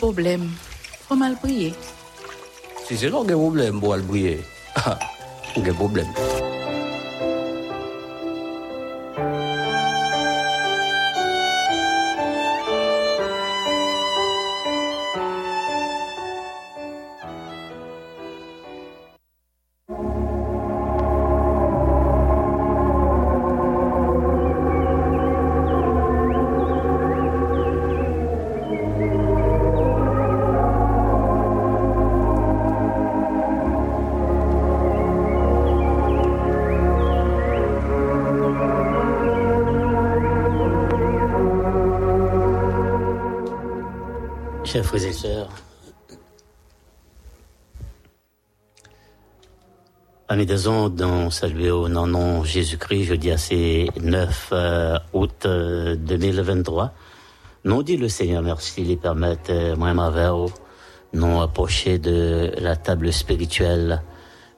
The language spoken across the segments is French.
problem, fò mal priye. Si se lò gen problem pou al priye, gen problem. Chers frères et sœurs, amis des ondes, on salue au nom de Jésus-Christ, jeudi à ces 9 euh, août euh, 2023. Nous dit le Seigneur merci, les permettre, euh, moi et nous approcher de la table spirituelle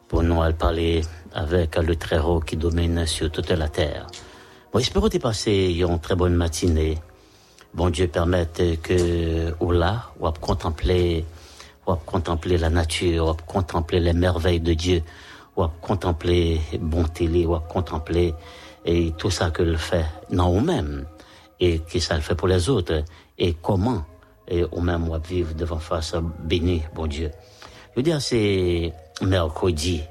pour nous parler avec le Très-Haut qui domine sur toute la terre. Bon, espérons passé une très bonne matinée. Bon Dieu permette que ou là, ou à contempler, ou à contempler la nature, ou à contempler les merveilles de Dieu, ou à contempler bonté, ou à contempler et tout ça que le fait dans nous-mêmes et qui ça le fait pour les autres et comment et au même on vivre devant face béni bon Dieu. Je veux dire c'est mercredi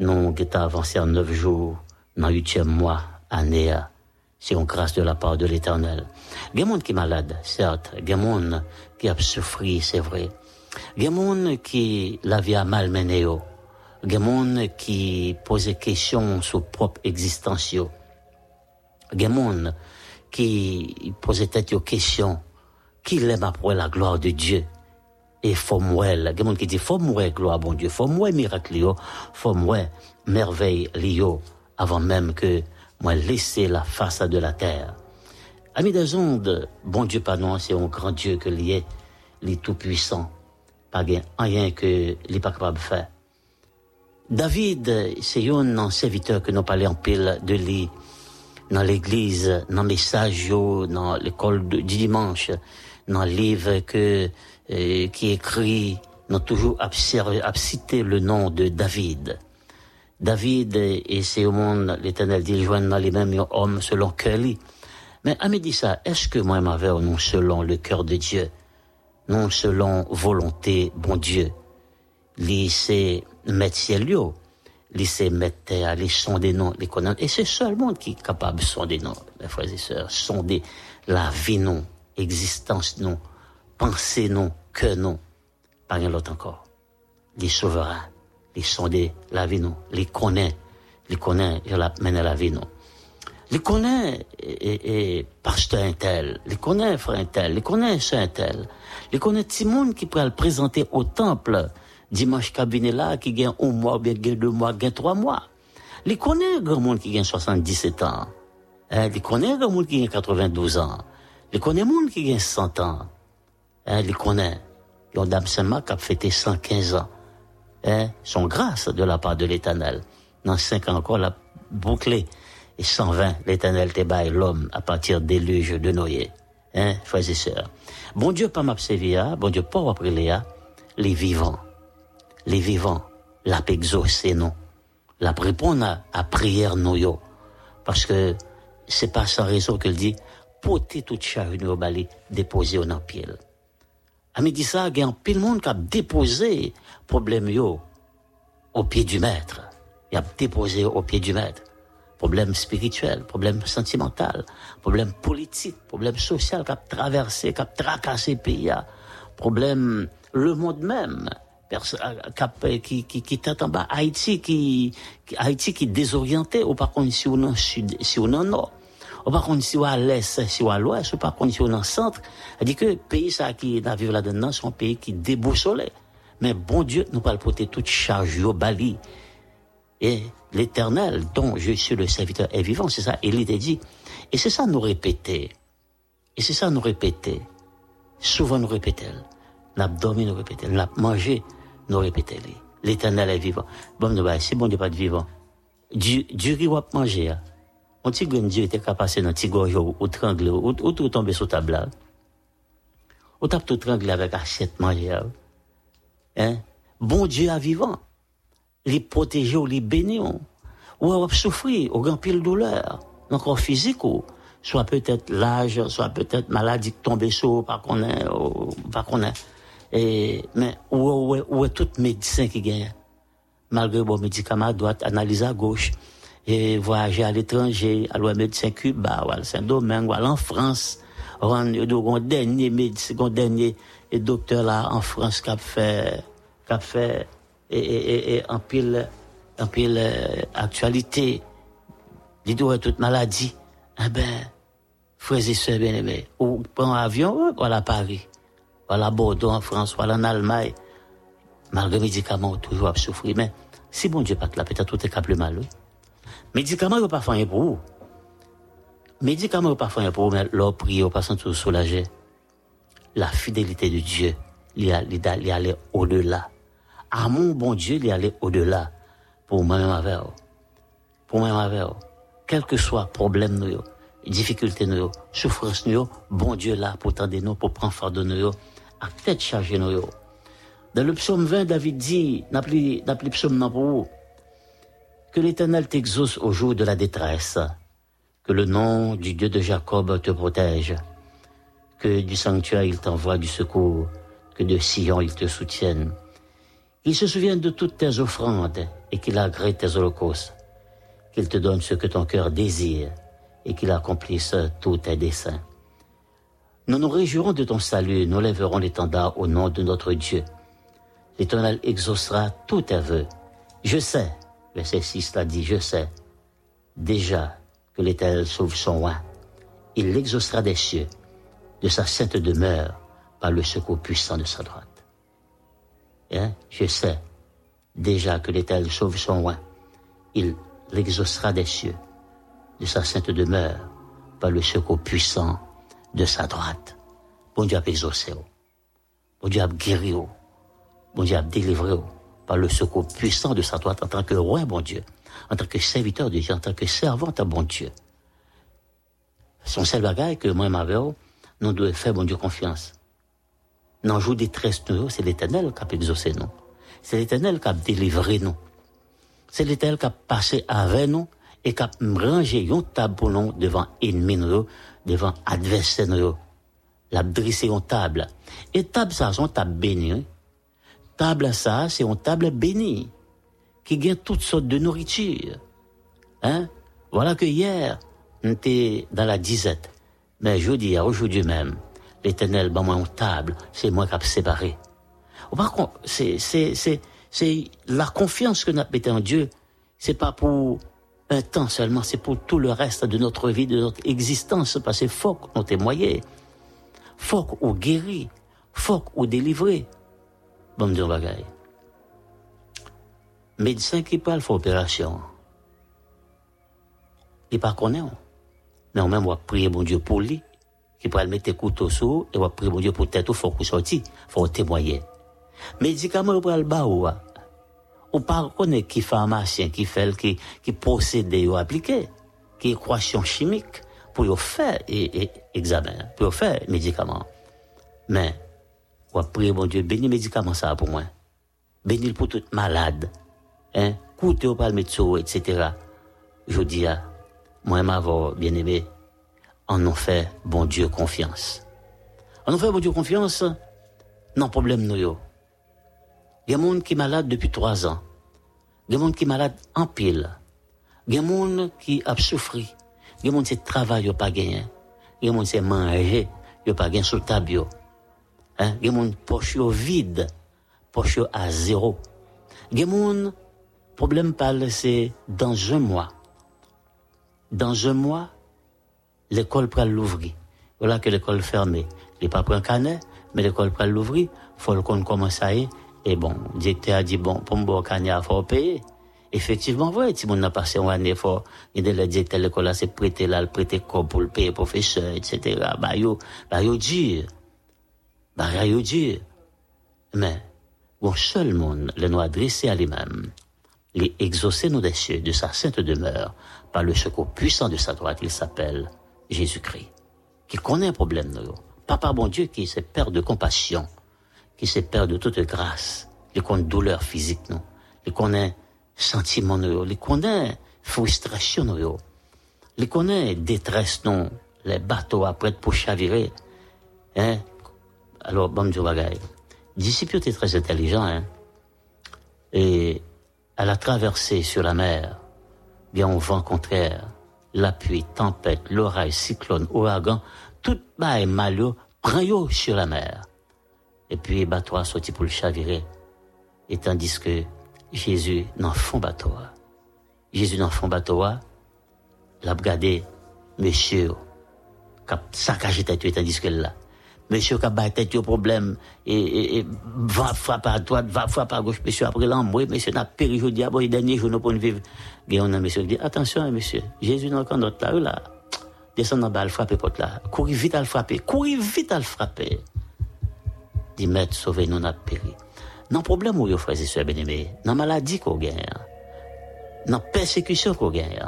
nous avons avancé en neuf jours dans huitième mois année c'est une grâce de la part de l'Éternel. Il y a qui sont malades, certes. Il y a qui ont souffert, c'est vrai. Il y a qui la vie a mal mené. Il y a qui posent des questions sur propre existence. Il y a qui posent tête aux questions. Qui l'aime après la gloire de Dieu? Et faut mourir. Il y a gens qui disent, faut gloire, bon Dieu. Faut mourir miracle, faut mourir merveille, avant même que moi laisser la face de la terre. Amis des ondes, bon Dieu pardon, c'est un grand Dieu que lié, est tout puissant, pas rien que n'est pas capable de faire. David, c'est un serviteur que nous parlons pile de lui dans l'église, dans le message, dans l'école du dimanche, dans le livre que, euh, qui écrit, nous toujours cité le nom de David. David et au monde, l'éternel dit, joignent les mêmes hommes selon cœur. Mais à dit ça, est-ce que moi m'avais non selon le cœur de Dieu, non selon volonté, bon Dieu, lui c'est mettre ciel lui c'est mettre terre, les sonder non, les connaître. Et c'est seul monde qui est capable de sonder non, mes frères et sœurs, sonder la vie non, existence non, pensée non, que non, pas rien l'autre encore. Les souverains les sonder la vie nous, les connaît, les connaît, je la mène à la vie. Les connaît et, et pasteur intel, les connaît frère intel, les connaît saint intel, les connaît Timon qui pourrait le présenter au temple dimanche cabinet là qui gagne un mois, bien deux mois, gagne trois mois. Les connaît grand monde qui gagne 77 ans. Hein, les connaît grand monde qui gagne 92 ans. Les connaît monde qui gagne 100 ans. Hein, les connaît. Yon dame Saint-Marc a fêté 115 ans hein, sont grâce de la part de l'Éternel. Dans cinq ans encore, la bouclée. Et 120, l'Éternel te baille l'homme à partir des déluge de Noé. Hein, frères et sœurs? Bon Dieu, pas m'absévia, bon Dieu, pas après Léa, les vivants. Les vivants, la exaucé non. La répondre à, à prière nous Parce que c'est pas sans raison qu'elle dit, porter toute charge nous bali, déposer au pied. Ami dit ça, il y a pile monde qui a déposé problème yo au pied du maître. Il a déposé au pied du maître. Problème spirituel, problème sentimental, problème politique, problème social qui a traversé, qui a tracassé le pays. Problème, le monde même, qui, qui, qui est en bas, Haïti qui, Haïti qui désorienté, ou par contre, si on est sud, si on est nord. Ou par contre, si on à l'est, si on à l'ouest, ou par contre, si on est en centre, c'est-à-dire que le pays ça qui est vivre là-dedans, c'est un pays qui déboussolé. Mais bon Dieu, nous pas porter toute charge au bali. Et l'éternel, dont je suis le serviteur, est vivant, c'est ça, il était dit. Et c'est ça nous répéter. Et c'est ça nous répéter. Souvent nous répéter. N'a dormi nous répéter. N'a mangé nous répéter. L'éternel est vivant. Bon, va, si bon Dieu pas de vivant. Du, du riz ou manger, On petit Dieu était capable de passer dans ou, ou ou, ou, ou tomber sous table On tape tout tranquille avec assiette manger. Hein? Bon Dieu à vivant. Les protéger ou les bénir. Ou on souffrir, ou grand pile douleur. Encore physique ou soit peut-être l'âge, soit peut-être maladie qui tombe sur, pas qu'on est, pas qu'on est. Mais où, est tout médecin qui gagne? Malgré bon médicament à droite, à gauche, et voyager à l'étranger, aller au médecin Cuba, à Saint-Domingue, en France, un dernier médecin, dernier docteur là en France qui a fait, qui a fait, et, et, et, en pile, en pile euh, actualité, dit toute maladie, eh ben, frères et sœurs bien-aimés, ou prend avion, voilà Paris, voilà Bordeaux en France, voilà en Allemagne, malgré les médicaments, toujours à souffrir, mais si bon Dieu pas là, peut-être tout est capable mal, oui. Médicaments, il pas faire pour vous. Médicaments, il pas faire pour vous, mais leur prière, pas tout soulager. La fidélité de Dieu, il aller au-delà. Amour, bon Dieu, il aller au-delà. Pour moi-même avec Pour moi-même avec Quel que soit problème, nous, difficulté, nous, souffrance, nous, bon Dieu là, pour tendre nous, pour prendre fardeau, nous, à tête chargée, nous. Dans le psaume 20, David dit, n'a plus psaume non pour vous. Que l'Éternel t'exauce au jour de la détresse. Que le nom du Dieu de Jacob te protège. Que du sanctuaire il t'envoie du secours. Que de Sion il te soutienne. Qu'il se souvienne de toutes tes offrandes et qu'il agrée tes holocaustes. Qu'il te donne ce que ton cœur désire et qu'il accomplisse tous tes desseins. Nous nous réjouirons de ton salut, nous lèverons l'étendard au nom de notre Dieu. L'Éternel exaucera tous tes vœux. Je sais, verset 6 l'a dit, je sais déjà que l'Éternel sauve son roi. Il l'exaucera des cieux, de sa sainte demeure, par le secours puissant de sa droite. Hein? Je sais déjà que l'Éternel sauve son roi. Il l'exaucera des cieux, de sa sainte demeure, par le secours puissant de sa droite. Bon Dieu a exaucé. Bon Dieu a guéri. Bon Dieu a délivré par le secours puissant de sa droite en tant que roi, bon Dieu, en tant que serviteur de Dieu, en tant que servante à bon Dieu. Son seul bagage que moi, ma nous devons faire, bon Dieu, confiance. Dans jour détresse, nous, c'est l'éternel qui a exaucé nous. C'est l'éternel qui a délivré nous. C'est l'éternel qui a passé avec nous et qui a rangé un table pour nous devant ennemis nous, devant adversaires nous. La dressé une table. Et table, ça, une table bénie table ça, c'est une table bénie, qui gagne toutes sortes de nourriture. Hein? Voilà que hier, on était dans la disette. Mais je dis, aujourd'hui même, l'éternel, ben moi, une table, c'est moi qui ai séparé. Par contre, c'est, c'est, c'est, c'est la confiance que nous avons en Dieu. C'est pas pour un temps seulement, c'est pour tout le reste de notre vie, de notre existence, parce que faut qu'on témoigne. Faut qu'on guérit. Faut qu'on délivrer bon dire bagaille. Médecin qui parle faire opération. Il pas connaît. Mais on même va prier bon Dieu pour lui, qui pourrait mettre couteau sous et va prier bon Dieu pour tête ou faut qu'il sorti, faut témoigner. Médicament pour le bas ou pas connaît qui pharmacien qui fait qui qui procédé ou appliqué, qui équation chimique pour faire et, et examen, pour faire médicament. Mais ou prier, mon Dieu, bénis médicaments ça pour moi. Bénis pour tout malade. Hein? Coûtez au médecin, etc. Je dis à moi, ma bien aimé, en fait, bon Dieu, confiance. En ont fait, bon Dieu, confiance, non problème, nous. Il y a des gens qui sont malades depuis trois ans. Il y a des gens qui sont malades en pile. Il y a des gens qui ont souffert. Il y a des gens qui travaillent, pas gagné. Il y a des gens qui mangé, pas gagné sur le table. Hein? Des poche vide, poche à zéro. Des problème parle, c'est dans un mois. Dans un mois, l'école prend l'ouvrir. Voilà que l'école fermée. Il pas pris un canet, mais l'école prend l'ouvrir. Faut qu'on commence à y. Et bon, le directeur a dit, bon, pour me canet, il faut payer. Effectivement, vrai, si on a passé un année fort, il des directeurs de l'école, c'est prêter là, le prêter quoi pour le payer professeur, etc. Bah, yo, bah, yo, dur bagaille Dieu. Mais, bon seul monde le nous adresser à lui-même, les exaucer nous des cieux de sa sainte demeure par le secours puissant de sa droite, il s'appelle Jésus-Christ. Qui connaît un problème, nous, Papa bon Dieu qui est Père de compassion, qui est Père de toute grâce, qui connaît douleur physique, non, qui connaît sentiment, nous, qui connaît frustration, nous, qui connaît détresse, non, les bateaux après pour chavirer, hein. Alors, Dieu, bagaille. Disciple était très intelligent, hein. Et elle a traversé sur la mer, bien au vent contraire, la pluie, tempête, l'orage, cyclone, ouragan, tout est malheur, prend sur la mer. Et puis, bateau sorti pour le chavirer. Et tandis que Jésus n'en fond bateau. Jésus n'en fond bateau, l'a regardé, monsieur, a saccagé tête, tandis que là. Monsieur qui a battu tête problème, et, et, va frapper à droite, va frapper à gauche, monsieur, après l'embrouille, monsieur n'a péri, je dis, ah bon, les derniers nous pour vivre. Et on a monsieur qui dit, attention, monsieur, Jésus n'a encore notre là, là, descend en bas, frapper porte là, courir vite à le frapper, courir vite à le frapper. Dit, maître, sauvez nous, n'a péri. Non problème où, frères et sœurs bien-aimés, non maladie qu'on gagne, non persécution qu'on gagne,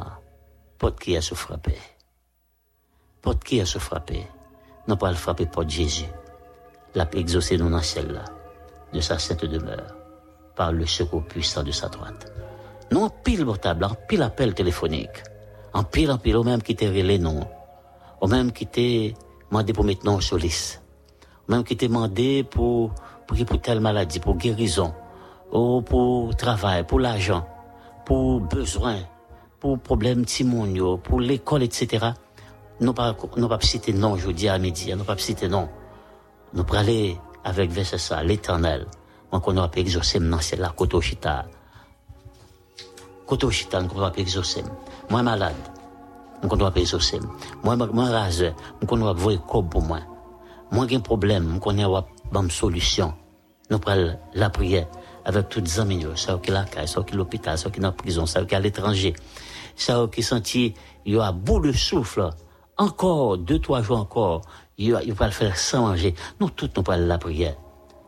porte qui a se frapper. Porte qui a se frapper. Non pas le frapper porte Jésus. L'a exaucé dans celle-là, de sa sainte demeure, par le secours puissant de sa droite. Non pile portable, en pile appel téléphonique, en pile en pile, au même qui t'est relé non, au même qui t'est demandé pour mettre non sur liste, au même qui t'est demandé pour, pour, pour telle maladie, pour guérison, ou pour travail, pour l'argent, pour besoin, pour problème timonio, pour l'école, etc. Nous pas, nous pas citer non, je dis à midi, nous pas citer non. Nous pour avec verset l'éternel. Moi, qu'on aura pu exaucer maintenant, c'est là, koto chita. Koto chita, nous aura pu exaucer. Moi, malade. Nous aura pu exaucer. Moi, moi, raseur. Nous aura voir comme pour moi. Moi, j'ai un problème. Nous aura une solution. Nous prenons la prière avec toutes les amis, ça qui la caille, ça qui l'hôpital, ça qui dans la prison, ça qui à l'étranger, ça qui est senti, il y a bout de souffle, encore deux, trois jours encore, il va, il va le faire sans manger. Nous tous, nous parlons la prière.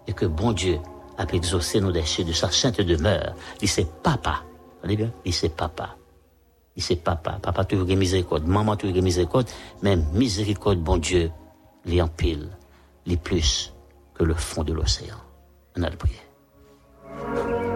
Et que bon Dieu a pu exaucer nos déchets de sa sainte demeure. Il sait papa. Vous bien? Il sait papa. Il sait papa. Papa toujours miséricorde. Maman toujours miséricorde. Mais miséricorde, bon Dieu, les empile, les plus que le fond de l'océan. On a le prière.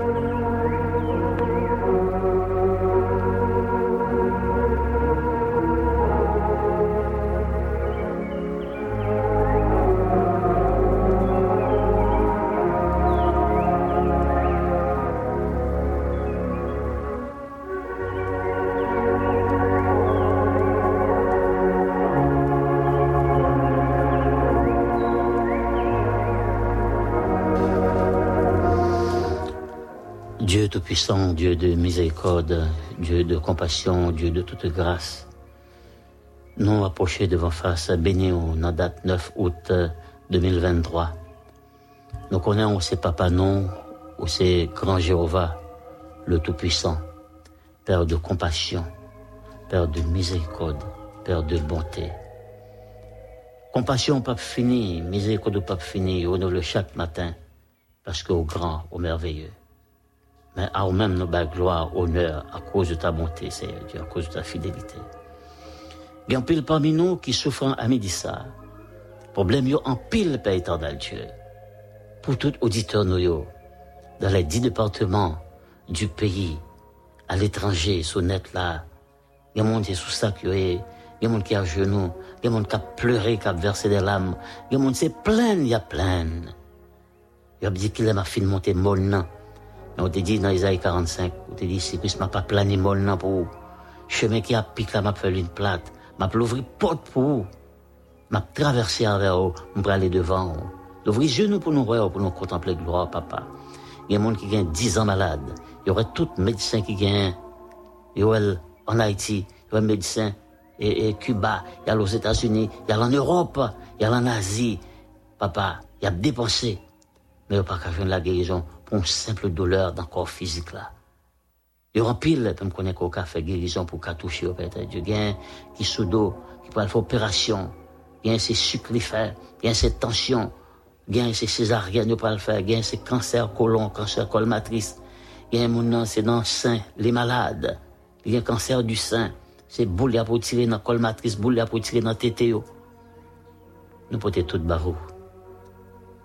Dieu de miséricorde, Dieu de compassion, Dieu de toute grâce, nous approchés devant face, bénis la date 9 août 2023. Nous connaissons ces papa non, ou ces grand Jéhovah, le Tout-Puissant, Père de compassion, Père de miséricorde, Père de bonté. Compassion pas fini, miséricorde pas fini, honore-le chaque matin, parce qu'au grand, au merveilleux mais à même nos bas gloire, honneur, à cause de ta bonté, Seigneur Dieu, à cause de ta fidélité. Il y a un pile parmi nous qui souffrent à midi ça. Problème yo en pile, Père éternel Dieu. Pour tout auditeur nous dans les dix départements du pays, à l'étranger, sur net là, il y a monde qui est sous est, il y a monde qui est à genoux, il y a monde qui a pleuré, qui a versé des larmes, il y a monde qui est plein, il y a plein. Il a dit qu'il a ma fille montée molle, on te dit dans Isaïe 45, on te dit, c'est plus m'a pas plané non pour chemin qui a piqué m'a fait une plate, m'a l'ouvrir porte pour vous, m'a traversé envers vous, m'a aller devant vous. L'ouvrir genoux pour nous voir, pour nous contempler gloire, papa. Il y a des gens qui gagnent 10 ans malades. Il y aurait tout médecin qui gagne. Il y aurait en Haïti, il y aurait médecin et, et Cuba, il y a aux États-Unis, il y a en Europe, il y a en Asie. Papa, il y a dépensé. Mais il n'y a pas qu'à la guérison une simple douleur dans le corps physique là. Il y aura pile, comme connaît qu'on fait guérison pour qu'à toucher au Père Dieu. Gain qui sous dos, qui peut faire opération. Gain c'est sucrifère, gain c'est tension. Gain c'est césarienne, ne pas le faire. Gain c'est cancer colon, cancer col matrice. Gain mon nom, c'est dans le sein, les malades. Il y a cancer du sein. C'est boule pour tirer dans col matrice, boule pour tirer dans tétéo. nous porter tout barreau.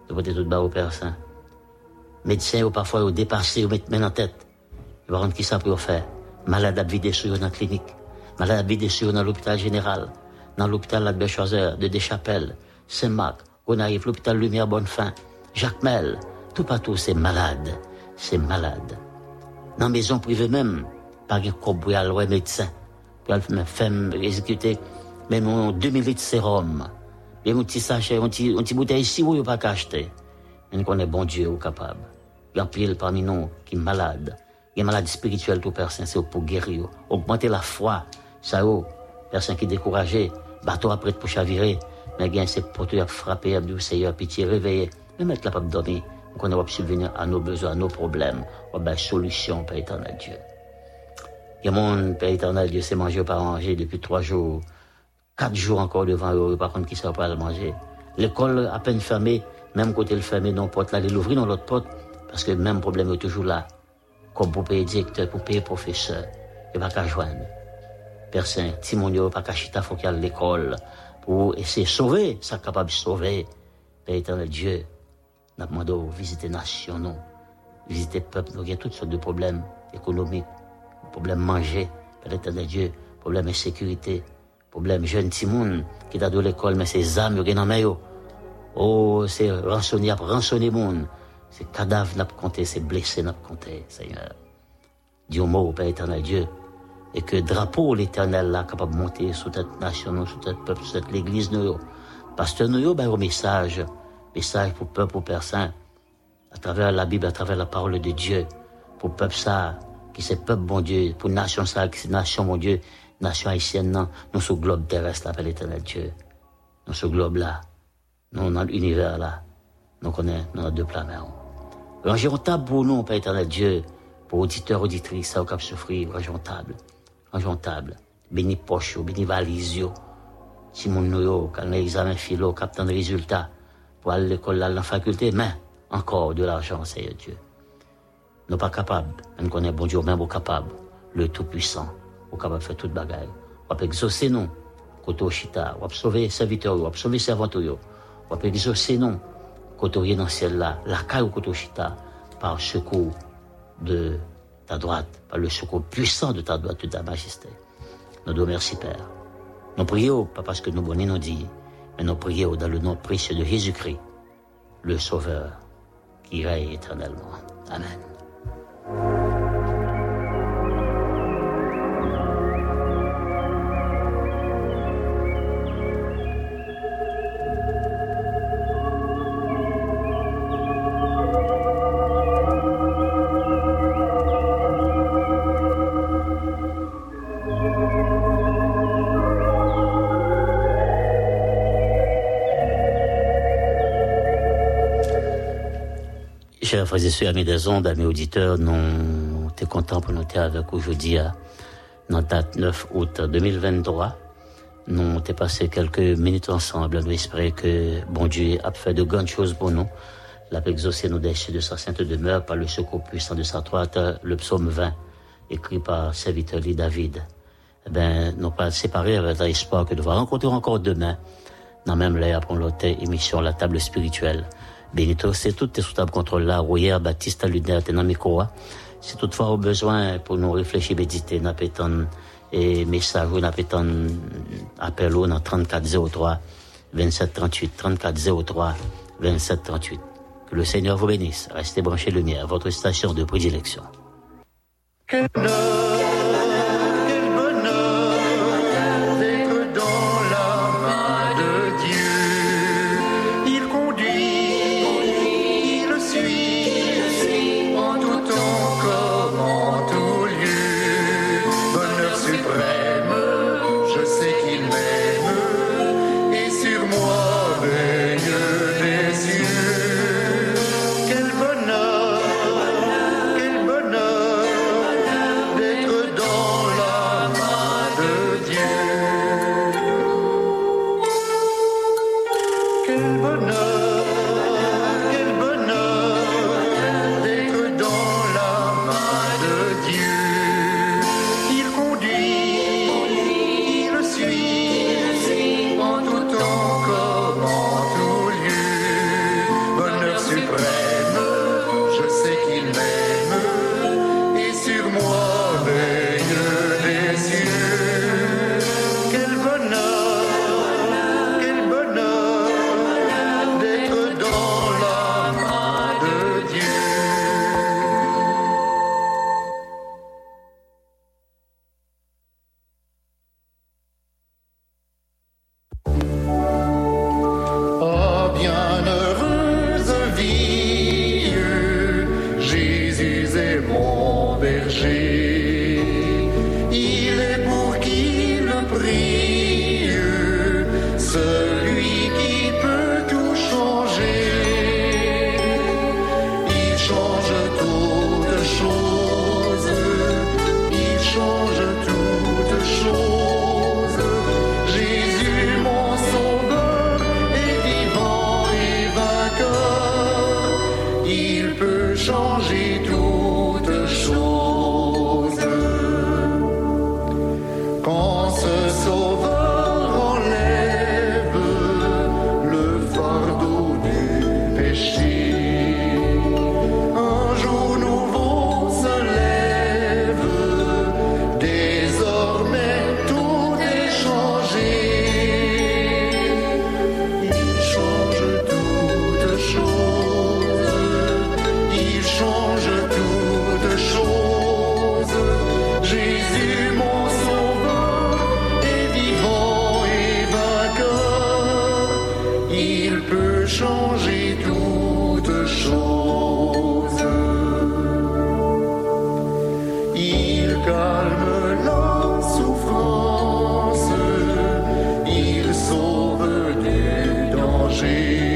Nous porter tout barreau, Père Saint. Médecins, ou parfois, au dépassé, ou mettre main en tête. Ils vont rendre qui ça pour faire. Malade à vider sur dans la clinique. Malade à vider sur dans l'hôpital général. Dans l'hôpital de Belchazeur, de Deschapelles, Saint-Marc, on arrive, l'hôpital Lumière Bonnefin, Jacques Mel. Tout partout, c'est malade. C'est malade. Dans la maison privée même, par un corps pour aller médecin. Pour aller faire exécuter même un 2000 litres de sérum. Et un petit sachet, un petit, un petit bouteille ici, où il pas acheter. Mais qu'on est bon Dieu ou capable. Y a pile parmi nous qui est malade. Il y a malade spirituelle tout personne, c'est pour guérir. Augmenter la foi. Ça, oh, personne qui est découragé. Bateau après pour chavirer. Mais bien, c'est pour te frapper, du Seigneur, pitié, réveiller. Mais mettre la pas dormir. Qu'on va subvenir à nos besoins, à nos problèmes. On va solution, Père éternel Dieu. Il y a mon Père éternel Dieu, c'est manger pas manger depuis trois jours. Quatre jours encore devant eux, par contre, qui ne savent pas le manger? L'école à peine fermée, même côté le fermé, non porte là, l'ouvrir dans l'autre porte, parce que le même problème est toujours là. Comme pour payer directeur, pour payer professeur, il va qu'à joindre. Personne, Timonio, pas qu'à chita, faut qu'il ait l'école, pour essayer de sauver, ça capable de sauver. Père éternel Dieu, n'a demandé de visiter nation, non. Visiter peuple, il y a toutes sortes de problèmes économiques, problèmes manger, Père éternel Dieu, problème insécurité, problème jeune Timoun, qui est de l'école, mais ses âmes, il y a Oh, c'est rançonner, rançonner monde. C'est cadavre n'a pas compté, c'est blessé n'a pas compté, Seigneur. Dieu mot, Père éternel Dieu. Et que drapeau l'éternel là, capable de monter sous cette nation, sous cette peuple, sous cette l'église nous. Pasteur nous, ben, un message, message pour peuple, pour personne, à travers la Bible, à travers la parole de Dieu, pour peuple ça, qui c'est peuple bon Dieu, pour nation ça, qui c'est nation mon Dieu, nation haïtienne, non, nous ce globe terrestre là, Père l'éternel Dieu. Nous ce globe là, nous dans l'univers là, nous connaissons nos deux planètes. Rangeons table pour nous, Père éternel Dieu, pour auditeurs, auditrices, ça cap souffrir, rangeons table. Rangeons. Béni poche, béni valise, si mon nous, quand l'examen philo, captant de résultats, pour aller à l'école, à la faculté, mais encore de l'argent, Seigneur Dieu. Nous pas capables, nous connaissons bon Dieu, même capable, le Tout-Puissant, au capable de faire toute bagaille. On peut exaucer nous, côté au chita, on peut sauver serviteurs, on peut sauver servanteurs, on peut exaucer nous, côté dans le ciel là, la caille chita, par le secours de ta droite, par le secours puissant de ta droite, de ta majesté. Nous nous remercions, Père. Nous prions, pas parce que nous bonnets nous dit, mais nous prions dans le nom précieux de Jésus-Christ, le Sauveur, qui règne éternellement. Amen. Chers frères et sœurs, amis des ondes, amis auditeurs, nous sommes contents pour nous être avec aujourd'hui, à la date 9 août 2023. Nous avons passé quelques minutes ensemble. Nous espérons que bon Dieu a fait de grandes choses pour nous. La exaucé nous déchets de sa sainte demeure par le secours puissant de sa droite, le psaume 20, écrit par serviteur David. Eh ben, nous pas séparer avec l'espoir que nous allons rencontrer encore demain, dans même l'air pour l'autre émission La table spirituelle. Benito, c'est tout est sous table contrôle là, Royer, Baptiste, Lunaire, Tenamikoa. C'est toutefois au besoin pour nous réfléchir, méditer, n'a et message, n'a appel au dans 3403 27 38, 3403 27 38. Que le Seigneur vous bénisse. Restez branchés lumière, votre station de prédilection. Il peut changer toutes See.